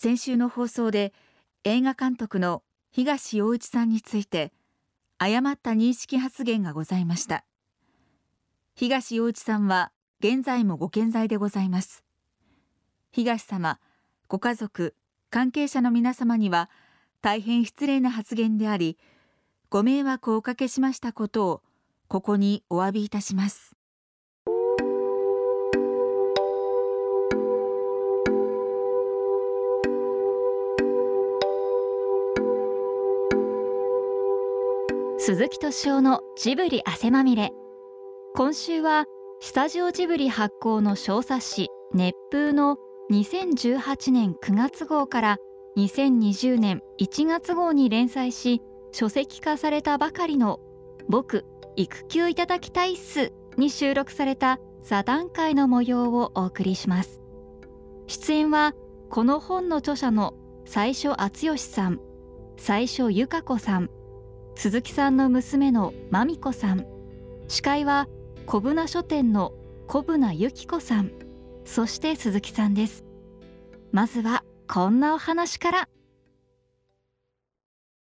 先週の放送で映画監督の東洋一さんについて誤った認識発言がございました。東洋一さんは現在もご健在でございます。東様ご家族関係者の皆様には大変失礼な発言でありご迷惑をおかけしましたことをここにお詫びいたします。鈴木敏夫のジブリ汗まみれ。今週はスタジオジブリ発行の小冊子熱風の2018年9月号から2020年1月号に連載し書籍化されたばかりの僕育休いただきたいっすに収録された座談会の模様をお送りします。出演はこの本の著者の最初敦義さん最初由香子さん鈴木さんの娘のまみこさん。司会は小舟書店の小舟由紀子さん。そして鈴木さんです。まずはこんなお話から。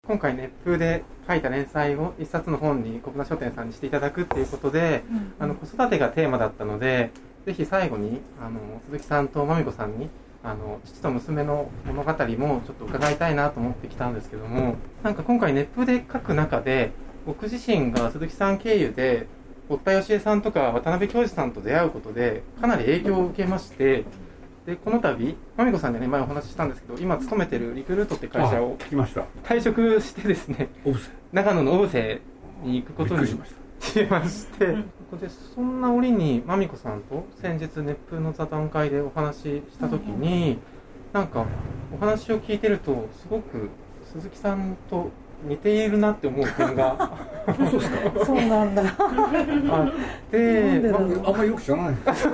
今回熱風で書いた連載を一冊の本に小舟書店さんにしていただくっていうことで、うんうん、あの子育てがテーマだったのでぜひ最後にあの鈴木さんとまみこさんにあの父と娘の物語もちょっと伺いたいなと思ってきたんですけどもなんか今回熱風で書く中で僕自身が鈴木さん経由で堀田芳恵さんとか渡辺教授さんと出会うことでかなり影響を受けましてでこの度まみこさんにね前お話ししたんですけど今勤めてるリクルートって会社を退職してですね長野の小布施に行くことにしましたしまして、でそんな折にまみこさんと先日熱風の座談会でお話しした時に、なんかお話を聞いてるとすごく鈴木さんと似ているなって思う点が。そうなんだ。あってまあ、あんまりよく知らない。す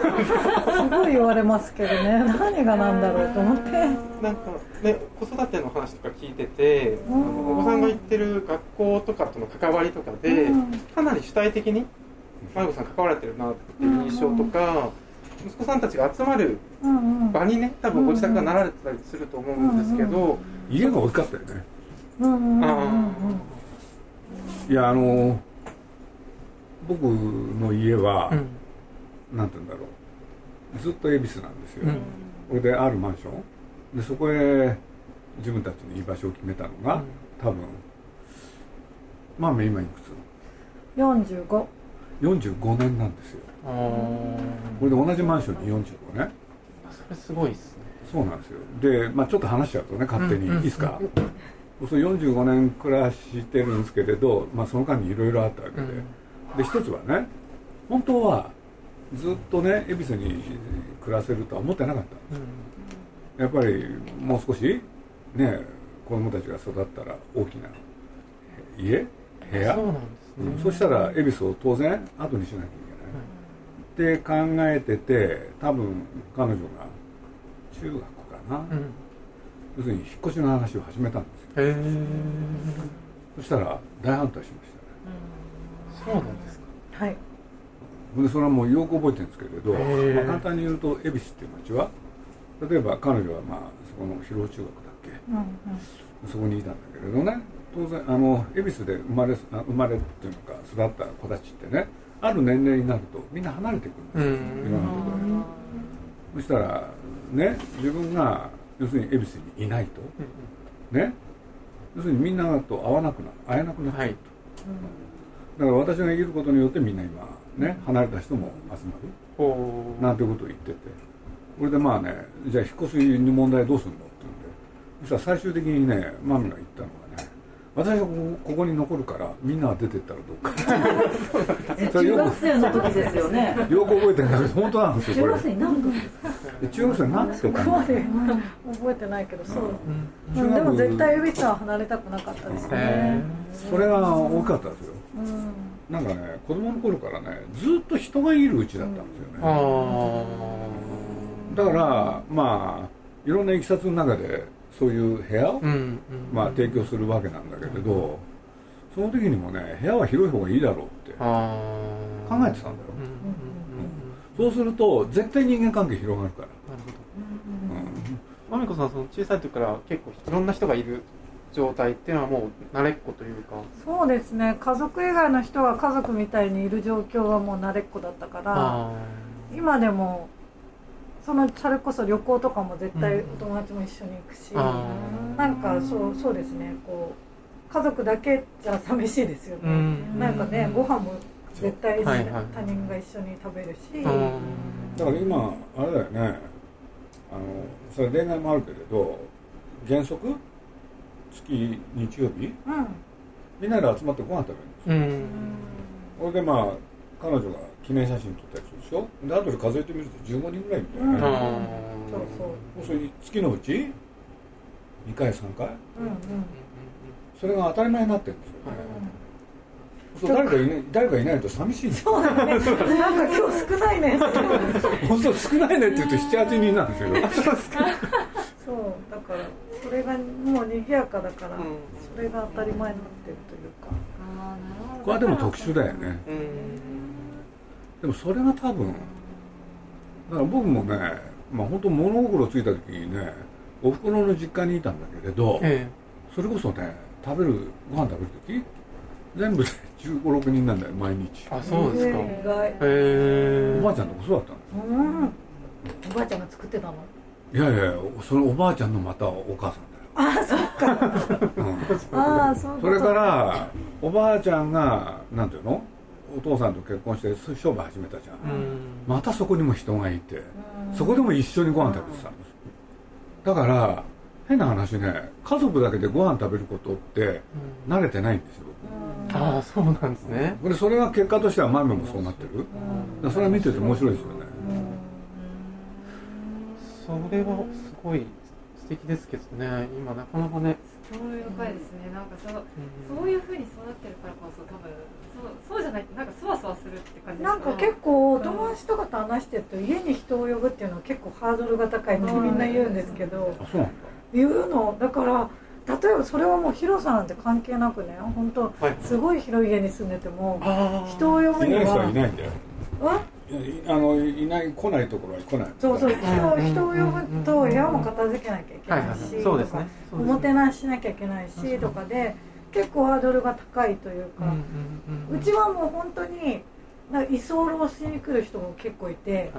ごい言われますけどね。何がなんだろうと思って。なんかね子育ての話とか聞いててあのお子さんが行ってる学校とかとの関わりとかで、かなり主体的に迷子さん関われてるなっていう印象とか、息子さんたちが集まる場にね多分ご自宅がなられてたりすると思うんですけど、家が大きかったよねいやあの僕の家は、うん、なんて言うんだろう。ずっと恵比寿なんですよ、うん、これであるマンション。でそこへ自分たちの居場所を決めたのが、うん、多分まあ今いくつ？45 45年なんですよ。これで同じマンションに45年それすごいですね。そうなんですよ。で、まあ、ちょっと話しちゃうとね勝手に、いいですか、そう45年暮らしてるんですけれど、まあ、その間にいろいろあったわけで、うん、で一つはね本当はずっとね恵比寿に暮らせるとは思ってなかった。うん、やっぱりもう少しね子供たちが育ったら大きな家部屋。そうなんです、ね、うん、そしたら恵比寿を当然後にしなきゃいけない、って考えてて多分彼女が中学かな、要するに引っ越しの話を始めたんですへそしたら大反対しましたね、そうなんですか。はい。でそれはもうよく覚えてるんですけれど、まあ、簡単に言うと恵比寿っていう町は例えば彼女はまあそこの広尾中学だっけ、うんうん、そこにいたんだけれどね当然あの恵比寿で生まれ生まれっていうのか育った子たちってねある年齢になるとみんな離れていくんですよ、いろんなところ。にそしたらね自分が要するに恵比寿にいないと、ね要するにみんなと会わなくな会えなくなっちゃうと、はい、だから私が生きることによってみんな今ね離れた人も集まる。なんてことを言ってて。これでまあねじゃあ引っ越しの問題どうするのって言うんでそしたら最終的にねマミが言ったの私がここに残るからみんなが出てったらどうか。中学生の時ですよね。よく覚えてるんだけど本当なんですよ中学生何分ですか？中学生何つとか？覚えてないけどそう、うん、でも絶対指さは離れたくなかったですね。それが大きかったですよ、うん、なんかね子供の頃からねずっと人がいるうちだったんですよね、うん、だからまあいろんないきさつの中でそういう部屋？を、まあ、提供するわけなんだけれど、その時にもね部屋は広い方がいいだろうって考えてたんだよ、そうすると絶対人間関係広がるから、まみこさんその小さい時から結構いろんな人がいる状態っていうのはもう慣れっこというか。そうですね。家族以外の人が家族みたいにいる状況はもう慣れっこだったから今でもそのそれこそ旅行とかも絶対お友達も一緒に行くし、うん、なんかそうそうですね。こう家族だけじゃ寂しいですよね、うん、なんかねご飯も絶対、他人が一緒に食べるし、だから今あれだよね。あのそれ恋愛もあるけれど原則月日曜日、うん、みんなで集まってご飯食べるんですよ、それでまあ彼女が記念写真撮ったりするでしょ？で後で数えてみると15人ぐらいみたいなね、そうそう。それ月のうち？2回3回、うんうん、それが当たり前になってるんですよ。ね、そう誰かいない誰かいないと寂しいそうだね。なんか今日少ないね本当少ないねって言うと78人なんですよ。そうだからそれがもう賑やかだから、うん、それが当たり前になってるというか。あなるほど。これはでも特殊だよね、でもそれが多分だから僕もねまあ本当物心ついた時にねおふくろの実家にいたんだけれど、ええ、それこそね食べるご飯食べる時全部で1 5 6人なんだよ毎日。あそうですか。へえ。おばあちゃんとこそうだったの。うん。おばあちゃんが作ってたの？いやいやそれおばあちゃんのまたお母さんだよ。あそっか、うん、あそうそれからおばあちゃんがなんていうの？お父さんと結婚して商売始めたじゃん。またそこにも人がいてそこでも一緒にご飯食べてたんですだから変な話ね家族だけでご飯食べることって慣れてないんですよ。ああそうなんですね。でそれが結果としてはマミもそうなってる。それは見てて面白いですよね。それはすごい素敵ですけどね。今なかなかね。興味深いですね。なんかそ,、うそういうふうに育ってるからこそ多分そうそうじゃないなんかそわそわするって感じなんか結構友達とかと話してると家に人を呼ぶっていうのは結構ハードルが高いってみんな言うんですけど、言うのだから例えばそれはもう広さなんて関係なくね本当、はい、すごい広い家に住んでても人を呼ぶにはいないんだよ。あのいない来ないところは来ない。そうそう人人を呼ぶと部屋も片付けなきゃいけないし、そうですね。おもてなししなきゃいけないしとかで結構ハードルが高いというかうちはもう本当になんか居候しに来る人も結構いて、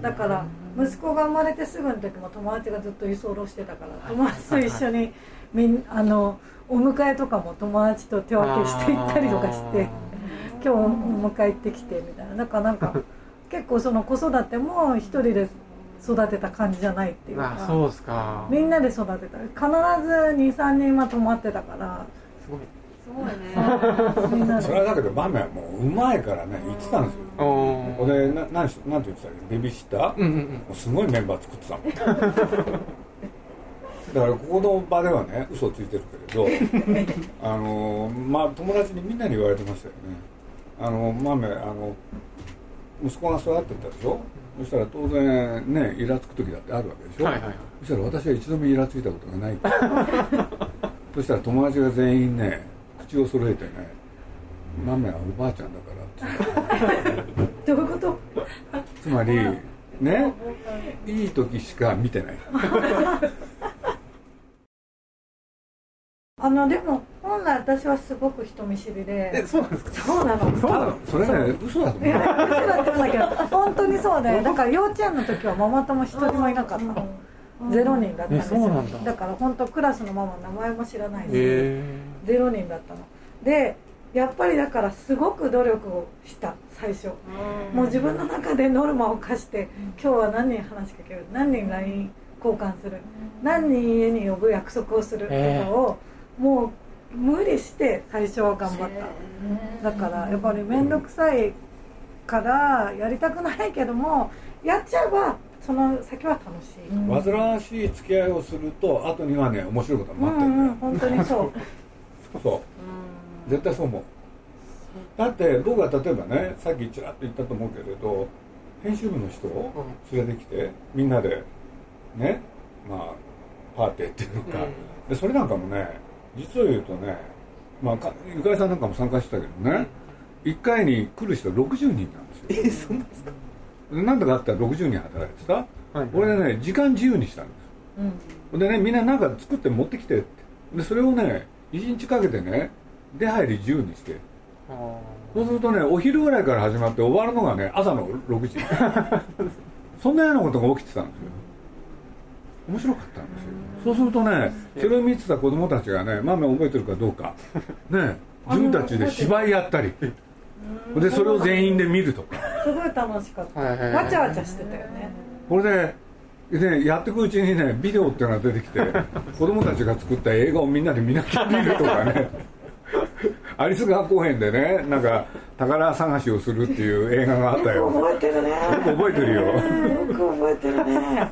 だから息子が生まれてすぐの時も友達がずっと居候してたから友達と一緒にみんあのお迎えとかも友達と手分けして行ったりとかして今日お迎え行ってきてみたいな。だからなんか 結構その子育ても一人で育てた感じじゃないっていうかそうすか。みんなで育てた。必ず23人は泊まってたからすごい。すごいね。それはだけどマメはもううまいからね言ってたんですよ。俺な何て言ってたっけ？ベビーシッター、うんうんうん、すごいメンバー作ってたもん。だからここの場ではね嘘ついてるけれど あのまあ友達にみんなに言われてましたよね。あの豆あの息子が育ってたでしょ？そしたら当然ねイラつく時だってあるわけでしょ、はいはいはい、そしたら私は一度もイラついたことがない そしたら友達が全員ね口を揃えてね「マメはおばあちゃんだから」っ てどういうこと？つまりねいい時しか見てない。あのでも本来私はすごく人見知りで。えそうなんですか？そうなの。そうなの？それね嘘だと思う。嘘だと思うんだけど本当にそうだよ、だから幼稚園の時はママ友一人もいなかったの、0人だったんですよ、うん、だ。から本当クラスのまま名前も知らないし、え。ー、0人だったの。でやっぱりだからすごく努力をした最初。もう自分の中でノルマを課して今日は何人話しかける？何人 LINE 交換する？何人家に呼ぶ約束をする？とかを、えー、もう無理して最初は頑張った、えー、だからやっぱり面倒くさいからやりたくないけどもやっちゃえばその先は楽しい、煩わしい付き合いをすると後にはね面白いことが待ってるんだよ、うんうん、本当にそう。そう。絶対そう思う。だって僕は例えばねさっきちらっと言ったと思うけれど編集部の人を連れてきてみんなでねまあパーティーっていうのか、でそれなんかもね実を言うとね、まあ、ゆかりさんなんかも参加してたけどね、1回に来る人60人なんですよ。えそうなんですか？なんでかって60人働いてさ、はい、俺ね、時間自由にしたんです。うん、でねみんななんか作って持ってきてって。でそれをね1日かけてね出入り自由にして。そうするとねお昼ぐらいから始まって終わるのがね朝の6時。そんなようなことが起きてたんですよ。面白かったんですよ。そうするとねそれを見てた子供たちがねママ覚えてるかどうか。ね自分たちで芝居やったりでそれを全員で見るとか。すごい楽しかった。わちゃわちゃしてたよね。これでね、やっていくうちにねビデオっていうのが出てきて 子供たちが作った映画をみんなで見なきゃ見るとかね。アリス川公園でねなんか宝探しをするっていう映画があったよ。よく覚えてるね。よく覚えてるよ。よく覚えてるね。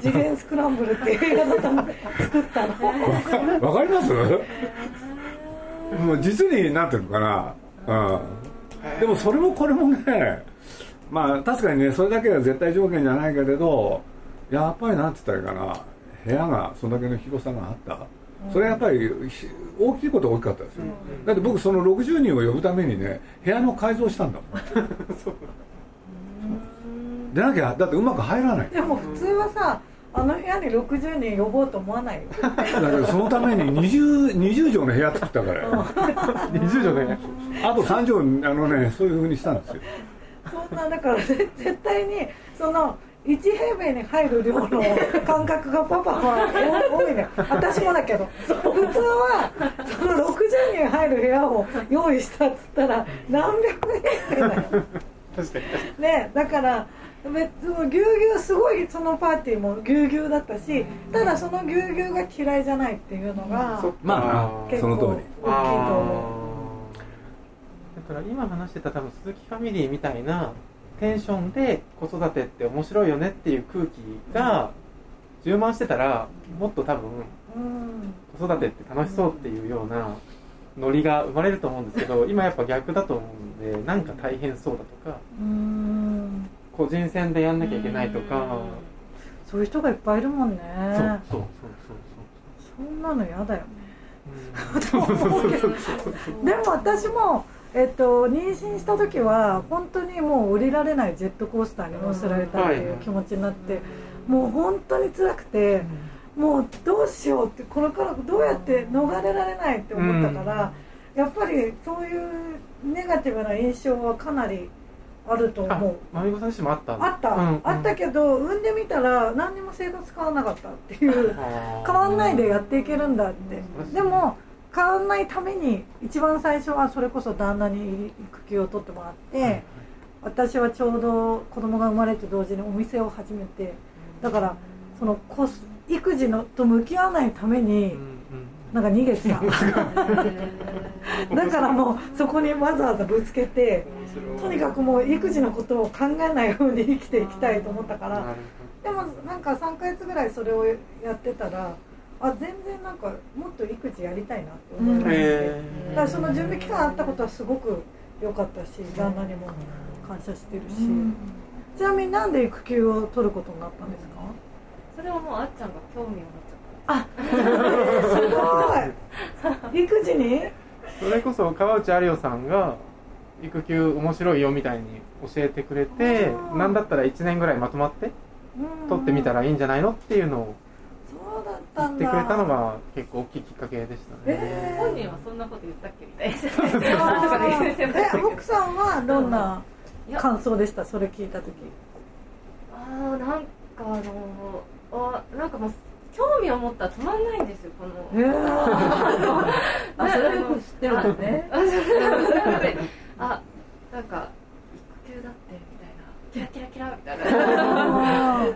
次元スクランブルっていう映画だったの作ったの。わかります？もう実になってるかなうん。でもそれもこれもねまあ確かにねそれだけは絶対条件じゃないけれどやっぱりなんて言ったらいいかな部屋がそれだけの広さがあった。それはやっぱり大きいことが大きかったですよ、うん、だって僕その60人を呼ぶためにね部屋の改造したんだもん。でなきゃだってうまく入らない。でも普通はさあの部屋に60人呼ぼうと思わないよ。だけどそのために 20, 20畳の部屋作ったから。20畳ねあと3畳あのねそういうふうにしたんですよ。そんなだから絶対にその1平米に入る量の感覚がパパは多いね。私もだけど。普通はその60人入る部屋を用意したっつったら何百人だよ。ねだから別ぎゅうぎゅうすごいそのパーティーもぎゅうぎゅうだったし、ただそのぎゅうぎゅうが嫌いじゃないっていうのがまあ結構大きいと思うだから今話してた多分鈴木ファミリーみたいなテンションで子育てって面白いよねっていう空気が充満してたらもっと多分子育てって楽しそうっていうようなノリが生まれると思うんですけど今やっぱ逆だと思うんでなんか大変そうだとか個人戦でやんなきゃいけないとか。そういう人がいっぱいいるもんね。そうそうそうそうそんなの嫌だよね。でも私もえっと、妊娠した時は本当にもう降りられないジェットコースターに乗せられたっていう気持ちになって、もう本当に辛くて、もうどうしようってこれからどうやって逃れられないって思ったから、やっぱりそういうネガティブな印象はかなりあると思う。あったあった、うん、あったけど産んでみたら何にも生活変わらなかったっていう。変わんないでやっていけるんだって。でも変わらないために一番最初はそれこそ旦那に育休を取ってもらって、私はちょうど子供が生まれて同時にお店を始めて。だからその育児のと向き合わないために、なんか逃げてた。だからもうそこにわざわざぶつけてとにかくもう育児のことを考えないように生きていきたいと思ったからでもなんか3ヶ月ぐらいそれをやってたらあ全然なんかもっと育児やりたいなって思いまして、だからその準備期間あったことはすごく良かったし旦那にも感謝してるし、ちなみになんで育休を取ることになったんですか？それはもうあっちゃんが興味を持っあ、すごい。育児に？それこそ川内有代さんが育休面白いよみたいに教えてくれて何だったら1年ぐらいまとまって取ってみたらいいんじゃないのっていうのを言ってくれたのが結構大きいきっかけでしたね、えー、本人はそんなこと言ったっけみたいな。え奥さんはどんな感想でした？それ聞いた時。ああなんかあのあなんかもう興味を持ったら止まんないんですよこの、えー、あそれも知ってるんですね。あそれあなんか育休だってみたいな。キラキラキラみたいな。もう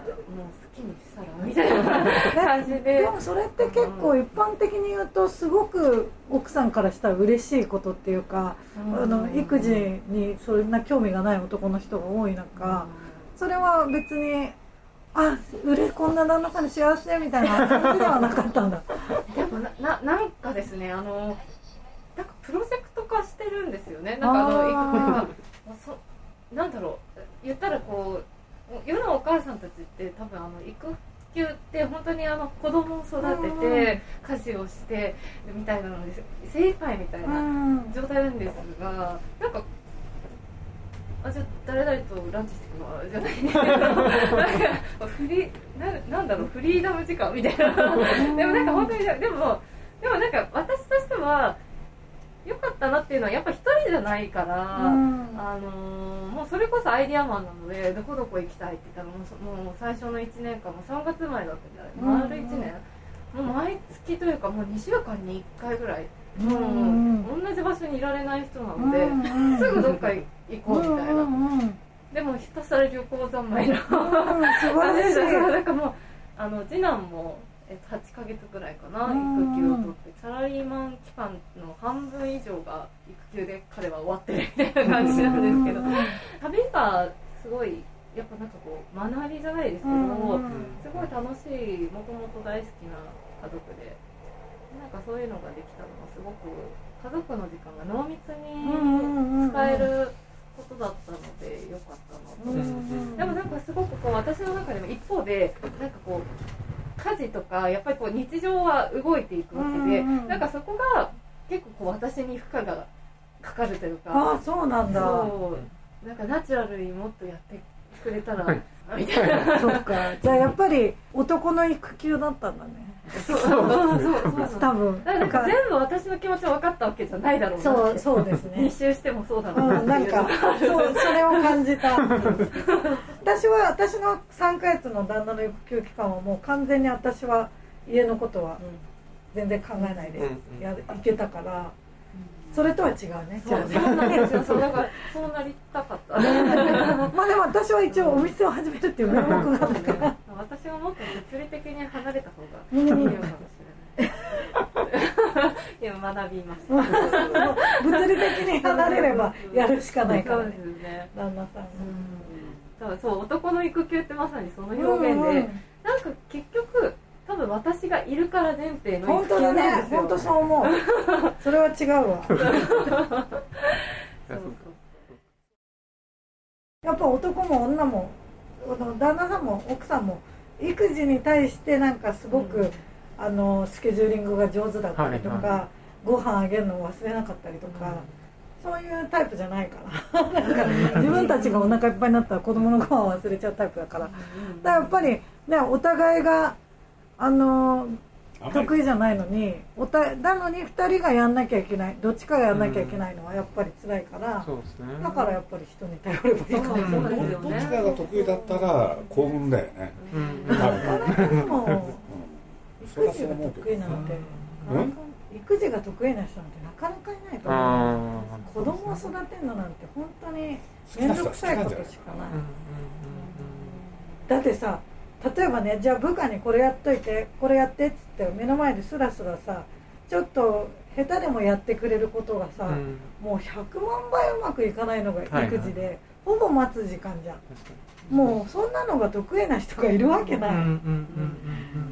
にしたらみたいな感じで。でもそれって結構一般的に言うとすごく奥さんからしたら嬉しいことっていうか、あの育児にそんな興味がない男の人が多い中、それは別にあうれこんな旦那さんに幸せみたいな感じではなかったんだ。でもなななんかですねあのなんかプロジェクト化してるんですよね。なんかあの育児がなんだろう言ったらこう世のお母さんたちって多分あの育休って本当にあの子供を育てて家事をしてみたいなので精一杯みたいな状態なんですがなんかあじゃあ誰々とランチしてくのじゃないなんかフリななんだろうフリーダム時間みたいな。でもなんか本当にでもでもなんか私としては良かったなっていうのはやっぱ一人じゃないから、うん、あのー、もうそれこそアイディアマンなのでどこどこ行きたいって言ったらもうもう最初の1年間も3月前だったんじゃない、丸1年。もう毎月というかもう2週間に1回ぐらい。もう同じ場所にいられない人なので、すぐどっか行こうみたいな、でもひたすら旅行三昧の、素晴らしい。なんかもうあの次男もえ8ヶ月ぐらいかな育休を取ってサラリーマン期間の半分以上が育休で彼は終わってるみたいな感じなんですけど旅がすごいやっぱなんかこう学びじゃないですけど、すごい楽しいもともと大好きな家族でなんかそういうのができたのはすごく家族の時間が濃密に使えることだったのでよかったなと、でもなんかすごくこう私の中でも一方でなんかこう家事とかやっぱりこう日常は動いていくわけで、うんうん、なんかそこが結構こう私に負荷がかかるというかあそうなんだ。そう。なんかナチュラルにもっとやってくれたら、みたいな。そっか。じゃあやっぱり男の育休だったんだねそうそうそうそう。多分。なんか全部私の気持ちは分かったわけじゃないだろうなそうそうですね。2周してもそうだろうな、う。ん、なんかそうそれを感じた。私は私の3か月の旦那の育休期間はもう完全に私は家のことは全然考えないでや、いけたからそれとは違うね。そうそうなんですよ。そうだからそうなりたかった。まあでも私は一応お店を始めるっていう名目があったから。私はもっと物理的に離れた方がいいかもしれない。今学びました。物理的に離れればやるしかないからね。旦那さん。そうそう男の育休ってまさにその表現で、なんか結局。多分私がいるから前提の本当だね。本当そう思う。それは違うわ。やっぱ男も女も旦那さんも奥さんも育児に対してなんかすごく、うん、あのスケジューリングが上手だったりとか、はいはい、ご飯あげるのを忘れなかったりとか、うん、そういうタイプじゃないから。なんか自分たちがお腹いっぱいになったら子供のご飯を忘れちゃうタイプだから、だからやっぱりねお互いがあの得意じゃないのにおたなのに2人がやんなきゃいけない。どっちかがやんなきゃいけないのはやっぱり辛いから、うんね、だからやっぱり人に頼ればいいかも、ね、どっちかが得意だったら幸運だよね、うん、なかなかでも、育児が得意なん。て、育児が得意な人なんてなかなかいないと思う子供を育てるのなんて本当に面倒くさいことしかない。だってさ例えばねじゃあ部下にこれやっといてこれやってっつって目の前でスラスラさちょっと下手でもやってくれることがさ、うん、もう100万倍うまくいかないのが育児で、はい。はい、ほぼ待つ時間じゃん。もうそんなのが得意な人がいるわけない。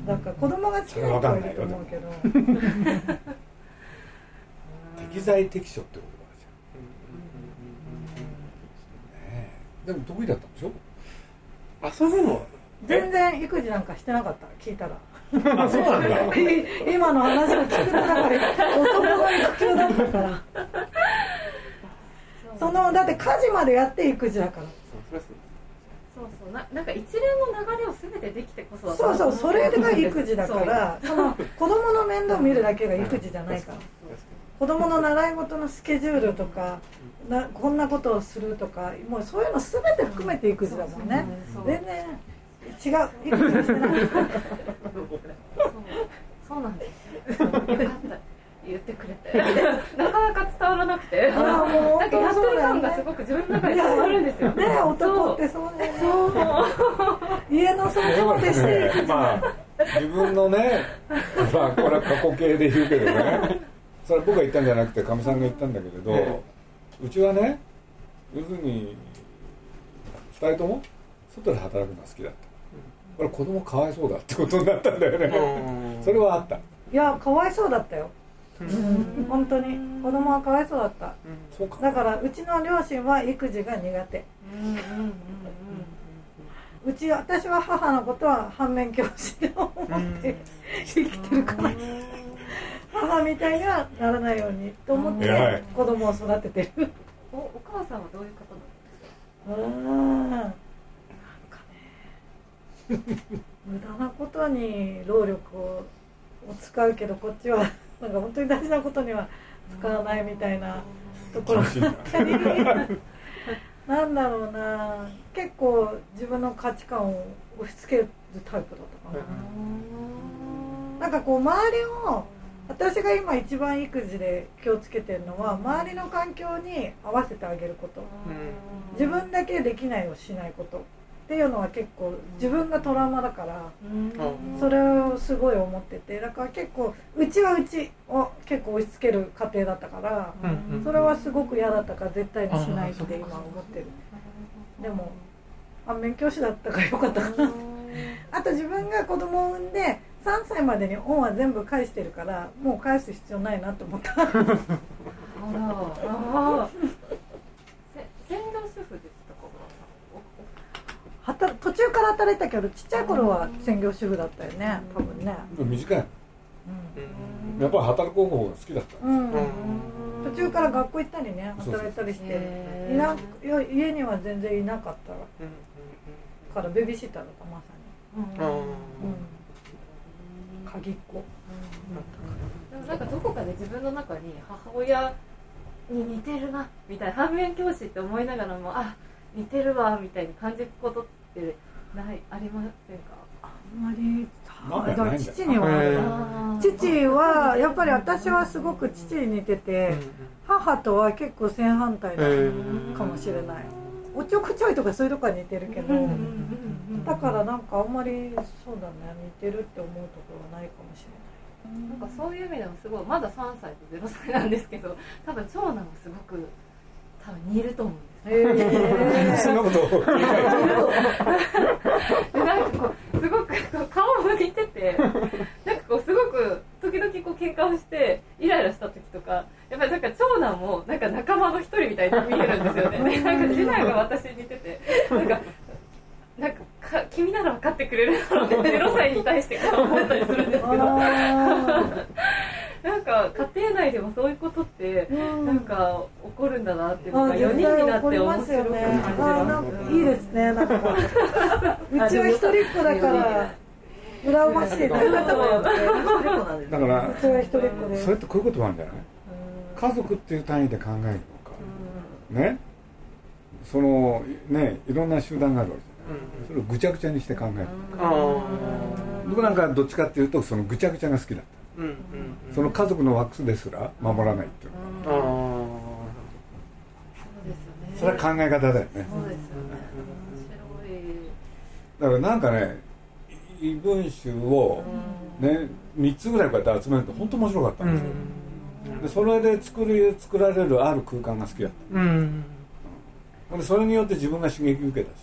だから子供が好きな人はいると思うけど。適材適所ってことだじゃん、ね、でも得意だったんでしょ？遊ぶの全然育児なんかしてなかった聞いたら。あそうなんだ。今の話を聞く中で男の育休だったから。そのだって家事までやって育児だから。そうそう。ななんか一連の流れを全てできてこそそうそうそれが育児だからその子供の面倒見るだけが育児じゃないから。子供の習い事のスケジュールとかなこんなことをするとかもうそういうの全て含めて育児だもんね。全然違う。そうなんです。よかった。言ってくれて。なかなか伝わらなくて。あもうなんかやってる感がすごく自分の中で伝わるんですよ。ね男ってそうね。そう。家の掃除までしてまあ自分のねまあこれは過去形で言うけどね。それは僕が言ったんじゃなくてかみさんが言ったんだけれど、うちはね要するに2人とも外で働くのが好きだったこれ子供かわいそうだってことになったんだよね。それはあった。いやかわいそうだったよ。うん、本当に。子供はかわいそうだった、うん、だからうちの両親は育児が苦手。うち私は母のことは反面教師で思って生きてるから。母みたいにはならないようにと思って子供を育ててる。おお母さんはどういう方なんですか？無駄なことに労力を使うけどこっちは なんか本当に大事なことには使わないみたいなところ。があったりなんだろうな。結構自分の価値観を押し付けるタイプだったかな。なんかこう周りを私が今一番育児で気をつけてるのは周りの環境に合わせてあげること、自分だけできないをしないことっていうのは結構自分がトラウマだから、それをすごい思っててだから結構うちはうちを結構押し付ける家庭だったから、それはすごく嫌だったから絶対にしないって今思ってる。でも反面教師だったからよかったかな。あと自分が子供を産んで3歳までに恩は全部返してるからもう返す必要ないなと思った。あら。あ専業主婦でしたか途中から働いたけどちっちゃい頃は専業主婦だったよね多分ね。短い、うん、やっぱり働く方が好きだった、うん、途中から学校行ったりね働いたりして。いな家には全然いなかった。からベビーシッターだったまさに、うん。鍵っ子、でもなんかどこかで自分の中に母親に似てるなみたいな。反面教師って思いながらもあ似てるわみたいに感じることってないありませんか？あんまり父には父はやっぱり私はすごく父に似てて母とは結構正反対だかもしれない。おちょこちょいとかそういうとこは似てるけどだからなんかあんまりそうだね似てるって思うところはないかもしれない。なんかそういう意味でもすごいまだ3歳と0歳なんですけど多分長男もすごく多分似ると思うんです。えー、そんなことなんかこうすごく顔も似ててなんかこうすごく時々こう喧嘩をしてイライラした時とかやっぱりなんか長男もなんか仲間の一人みたいに見えるんですよね。なんか次男が私に似ててなんかなんかか君なら分かってくれるだろうね0歳に対して思ったりするんですけど。なんか家庭内でもそういうことってなんか起こるんだなっていうのが4人になって面白く感じます、いいですねなんか。うちは一人っ子だから羨ましいな。だからそれってこういうこともあるんじゃない？家族っていう単位で考えるのか。ね？そのね？いろんな集団があるわけそれをぐちゃぐちゃにして考える僕なんかどっちかっていうとそのぐちゃぐちゃが好きだった、その家族のワックスですら守らないっていうそれは考え方だよね。だからなんかね異文集をね3つぐらいこうやって集めると本当面白かったんですよ、でそれで作り作られるある空間が好きだった、うん、でそれによって自分が刺激受けたし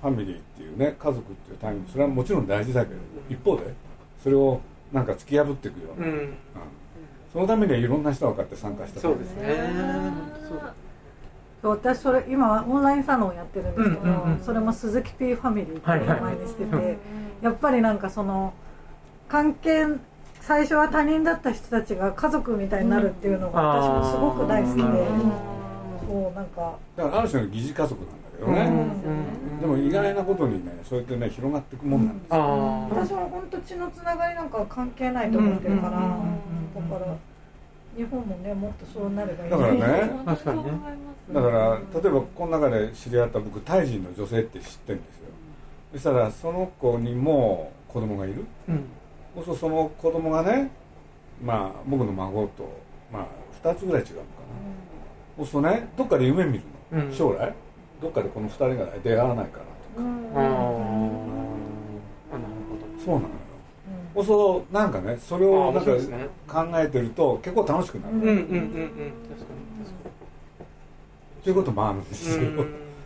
ファミリーっていうね家族っていう単位それはもちろん大事だけれど一方でそれをなんか突き破っていくような、うん。うん、そのためにはいろんな人がこうやって参加した。そうですね。私それ今オンラインサロンをやってるんですけど、うんうんうん、それも鈴木 P ファミリーっていう名前にしてて、はいはい、やっぱりなんかその関係最初は他人だった人たちが家族みたいになるっていうのが私もすごく大好きで、そうなんかだからある種の疑似家族なんだけどね、でも意外なことにねそうやってね広がっていくもんなんですよ、私は本当血のつながりなんか関係ないと思ってるから、だから日本もねもっとそうなればいい。だからね。確かにね。だから例えばこの中で知り合った僕タイ人の女性って知ってるんですよ。そしたらその子にも子供がいる、うん、そうするとその子供がねまあ僕の孫とまあ2つぐらい違うのかな、うん、そうするとねどっかで夢見るの、うん、将来どっかでこの2人が出会わないかなとか、うん、なるほど。そうなのよ、うん、そうなんかねそれをなんか考えてると結構楽しくなる。うんうんうんうん。確かにということもあるんですよ、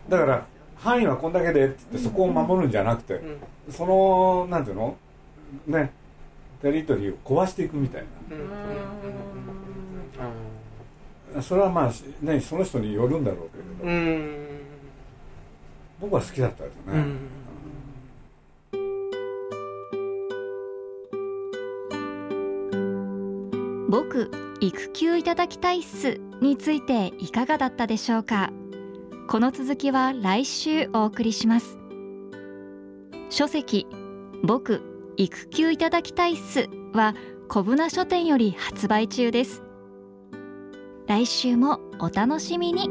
だから範囲はこんだけでっってそこを守るんじゃなくて、そのなんていうの？ね。テリトリーを壊していくみたいな、それはまあねその人によるんだろうけれど、僕は好きだったですね、うん。僕育休いただきたいっすについていかがだったでしょうか？この続きは来週お送りします。書籍僕育休いただきたいっすは小舟書店より発売中です。来週もお楽しみに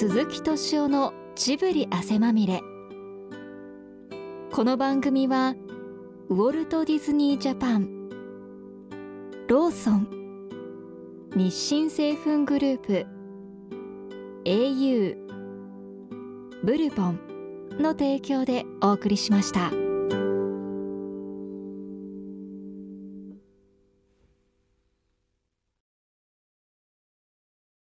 鈴木敏夫のジブリ汗まみれこの番組はウォルト・ディズニー・ジャパンローソン日清製粉グループ au ブルボンの提供でお送りしました。